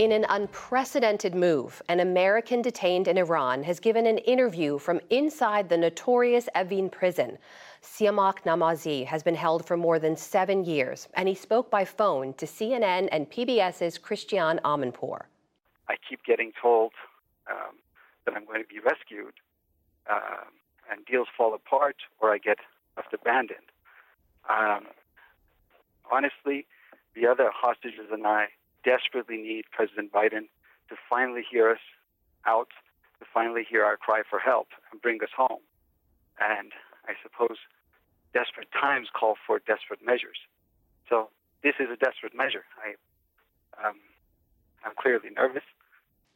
In an unprecedented move, an American detained in Iran has given an interview from inside the notorious Evin prison. Siamak Namazi has been held for more than seven years, and he spoke by phone to CNN and PBS's Christiane Amanpour. I keep getting told um, that I'm going to be rescued, uh, and deals fall apart, or I get left abandoned. Um, honestly, the other hostages and I desperately need President Biden to finally hear us out, to finally hear our cry for help and bring us home. And I suppose desperate times call for desperate measures. So this is a desperate measure. I, um, I'm clearly nervous.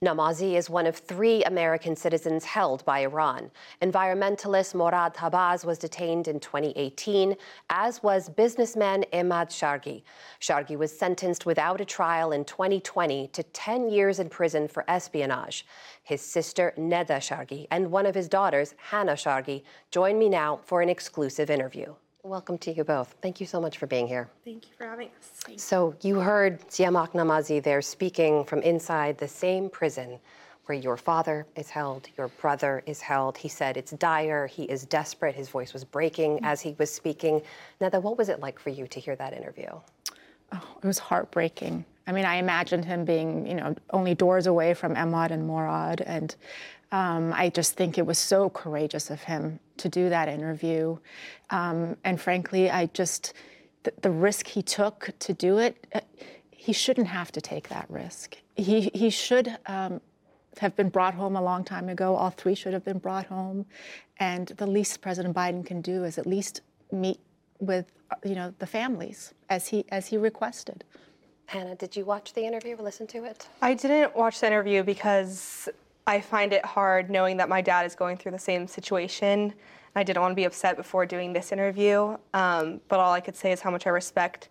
Namazi is one of three American citizens held by Iran. Environmentalist Morad Tahbaz was detained in 2018, as was businessman Emad Shargi. Shargi was sentenced without a trial in 2020 to 10 years in prison for espionage. His sister, Neda Shargi, and one of his daughters, Hannah Shargi, join me now for an exclusive interview. Welcome to you both. Thank you so much for being here. Thank you for having us. So, you heard Siamak Namazi there speaking from inside the same prison where your father is held, your brother is held. He said it's dire, he is desperate, his voice was breaking mm-hmm. as he was speaking. Neda, what was it like for you to hear that interview? Oh, it was heartbreaking. I mean, I imagined him being, you know, only doors away from Emad and Morad, and um, I just think it was so courageous of him to do that interview. Um, and frankly, I just, the, the, risk he took to do it, uh, he shouldn't have to take that risk. He, he should um, have been brought home a long time ago. All three should have been brought home. And the least President Biden can do is at least meet with, uh, you know, the families as he, as he requested. Hannah, did you watch the interview or listen to it? I didn't watch the interview because I find it hard knowing that my dad is going through the same situation. I didn't want to be upset before doing this interview, um, but all I could say is how much I respect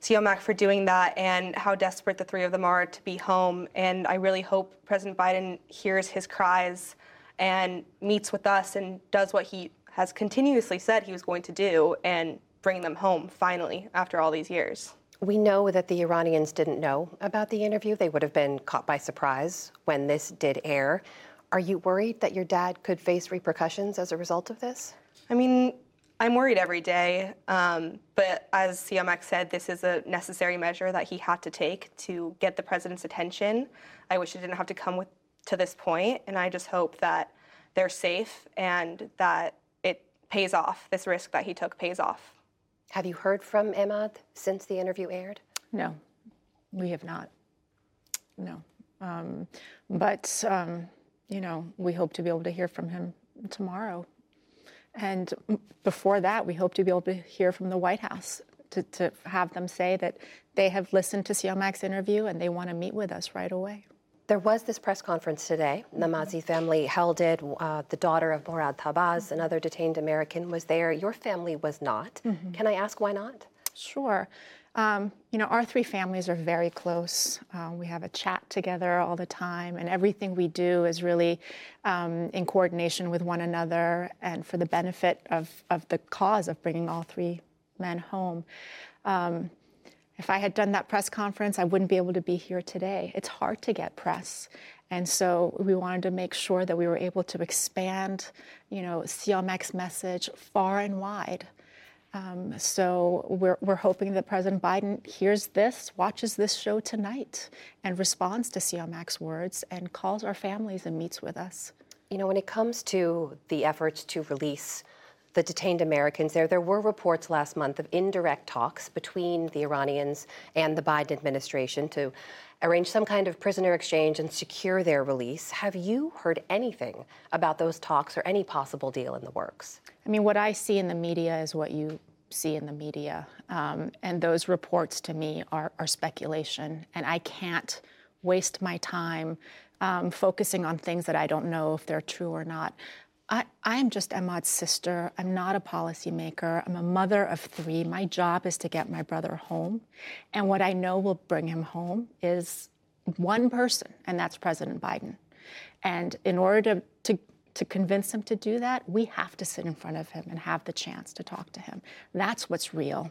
Siamak for doing that and how desperate the three of them are to be home. And I really hope President Biden hears his cries and meets with us and does what he has continuously said he was going to do and bring them home finally after all these years. We know that the Iranians didn't know about the interview. They would have been caught by surprise when this did air. Are you worried that your dad could face repercussions as a result of this? I mean, I'm worried every day. Um, but as Siamak said, this is a necessary measure that he had to take to get the president's attention. I wish it didn't have to come with, to this point, and I just hope that they're safe and that it pays off. This risk that he took pays off. Have you heard from Emad since the interview aired? No, we have not. No. Um, but, um, you know, we hope to be able to hear from him tomorrow. And before that, we hope to be able to hear from the White House to, to have them say that they have listened to Siamak's interview and they want to meet with us right away. There was this press conference today. The Namazi family held it. Uh, the daughter of Morad Tahbaz, another detained American, was there. Your family was not. Mm-hmm. Can I ask why not? Sure. Um, you know, our three families are very close. Uh, we have a chat together all the time, and everything we do is really um, in coordination with one another and for the benefit of, of the cause of bringing all three men home. Um, if I had done that press conference, I wouldn't be able to be here today. It's hard to get press. And so we wanted to make sure that we were able to expand, you know, Siamak's message far and wide. Um, so we're, we're hoping that President Biden hears this, watches this show tonight, and responds to Siamak's words and calls our families and meets with us. You know, when it comes to the efforts to release the detained Americans there. There were reports last month of indirect talks between the Iranians and the Biden administration to arrange some kind of prisoner exchange and secure their release. Have you heard anything about those talks or any possible deal in the works? I mean, what I see in the media is what you see in the media. Um, and those reports to me are, are, speculation. And I can't waste my time um, focusing on things that I don't know if they're true or not. I, am just Emad's sister. I'm not a policymaker. I'm a mother of three. My job is to get my brother home. And what I know will bring him home is one person, and that's President Biden. And in order to, to, to convince him to do that, we have to sit in front of him and have the chance to talk to him. That's what's real.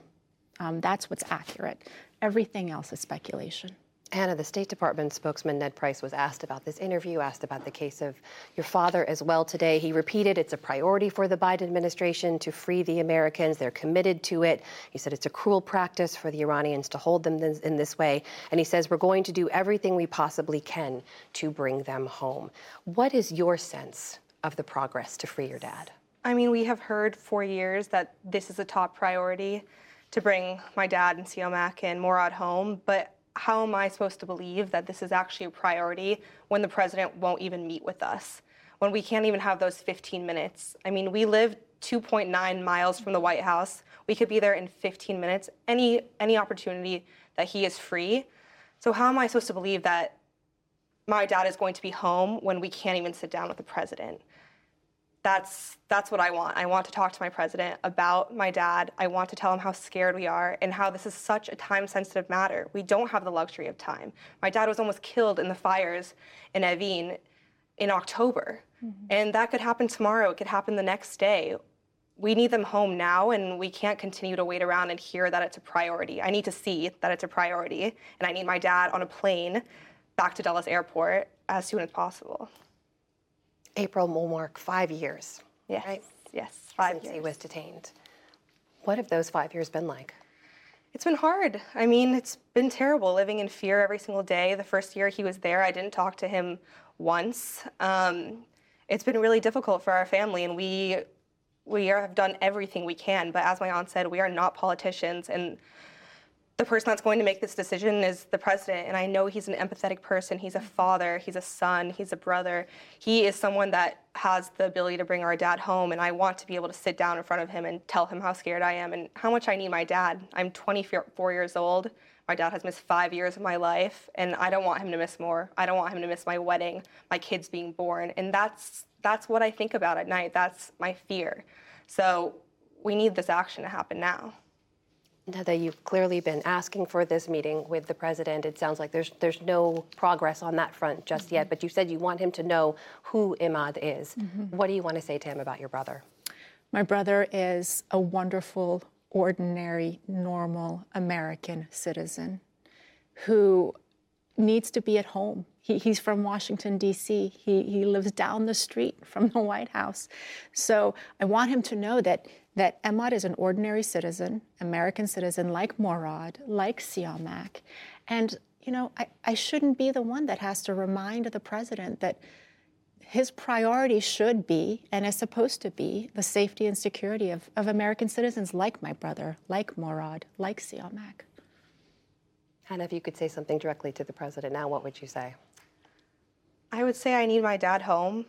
Um, that's what's accurate. Everything else is speculation. Hannah, the State Department spokesman Ned Price was asked about this interview, asked about the case of your father as well today. He repeated it's a priority for the Biden administration to free the Americans. They're committed to it. He said it's a cruel practice for the Iranians to hold them in this way. And he says we're going to do everything we possibly can to bring them home. What is your sense of the progress to free your dad? I mean, we have heard for years that this is a top priority to bring my dad and Siamak and Morad home, but how am I supposed to believe that this is actually a priority when the president won't even meet with us? When we can't even have those 15 minutes? I mean, we live 2.9 miles from the White House. We could be there in 15 minutes. Any any opportunity that he is free. So how am I supposed to believe that my dad is going to be home when we can't even sit down with the president? That's that's what I want. I want to talk to my president about my dad. I want to tell him how scared we are and how this is such a time sensitive matter. We don't have the luxury of time. My dad was almost killed in the fires in Evin in October. Mm-hmm. And that could happen tomorrow. It could happen the next day. We need them home now and we can't continue to wait around and hear that it's a priority. I need to see that it's a priority and I need my dad on a plane back to Dulles Airport as soon as possible. April will mark five years. Yes. Right? Yes, five Since years. he was detained. What have those five years been like? It's been hard. I mean, it's been terrible living in fear every single day. The first year he was there, I didn't talk to him once. Um, it's been really difficult for our family, and we we are, have done everything we can. But as my aunt said, we are not politicians, and the person that's going to make this decision is the president. And I know he's an empathetic person. He's a father, he's a son, he's a brother. He is someone that has the ability to bring our dad home. And I want to be able to sit down in front of him and tell him how scared I am and how much I need my dad. I'm 24 years old. My dad has missed five years of my life, and I don't want him to miss more. I don't want him to miss my wedding, my kids being born. And that's, that's what I think about at night. That's my fear. So we need this action to happen now. That you've clearly been asking for this meeting with the president. It sounds like there's there's no progress on that front just mm-hmm. yet. But you said you want him to know who Emad is. Mm-hmm. What do you want to say to him about your brother? My brother is a wonderful, ordinary, normal American citizen who needs to be at home. He, he's from Washington, D.C. He, he lives down the street from the White House. So I want him to know that that Emad is an ordinary citizen, American citizen like Morad, like Siamak. And, you know, I, I shouldn't be the one that has to remind the president that his priority should be and is supposed to be the safety and security of, of American citizens like my brother, like Morad, like Siamak. Hannah, if you could say something directly to the president now, what would you say? I would say I need my dad home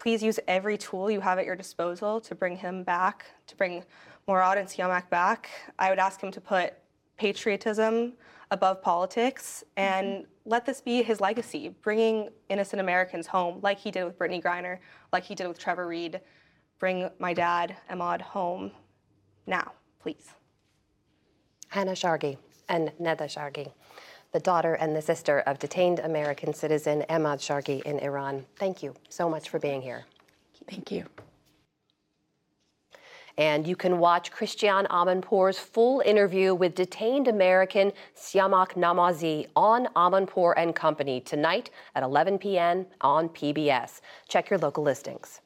please use every tool you have at your disposal to bring him back, to bring Morad and Siamak back. I would ask him to put patriotism above politics and mm-hmm. let this be his legacy, bringing innocent Americans home, like he did with Brittney Griner, like he did with Trevor Reed. Bring my dad, Emad, home now, please. Hannah Shargi and Neda Shargi the daughter and the sister of detained American citizen Emad Shargi in Iran. Thank you so much for being here. Thank you. And you can watch Christiane Amanpour's full interview with detained American Siamak Namazi on Amanpour and Company tonight at 11 p.m. on PBS. Check your local listings.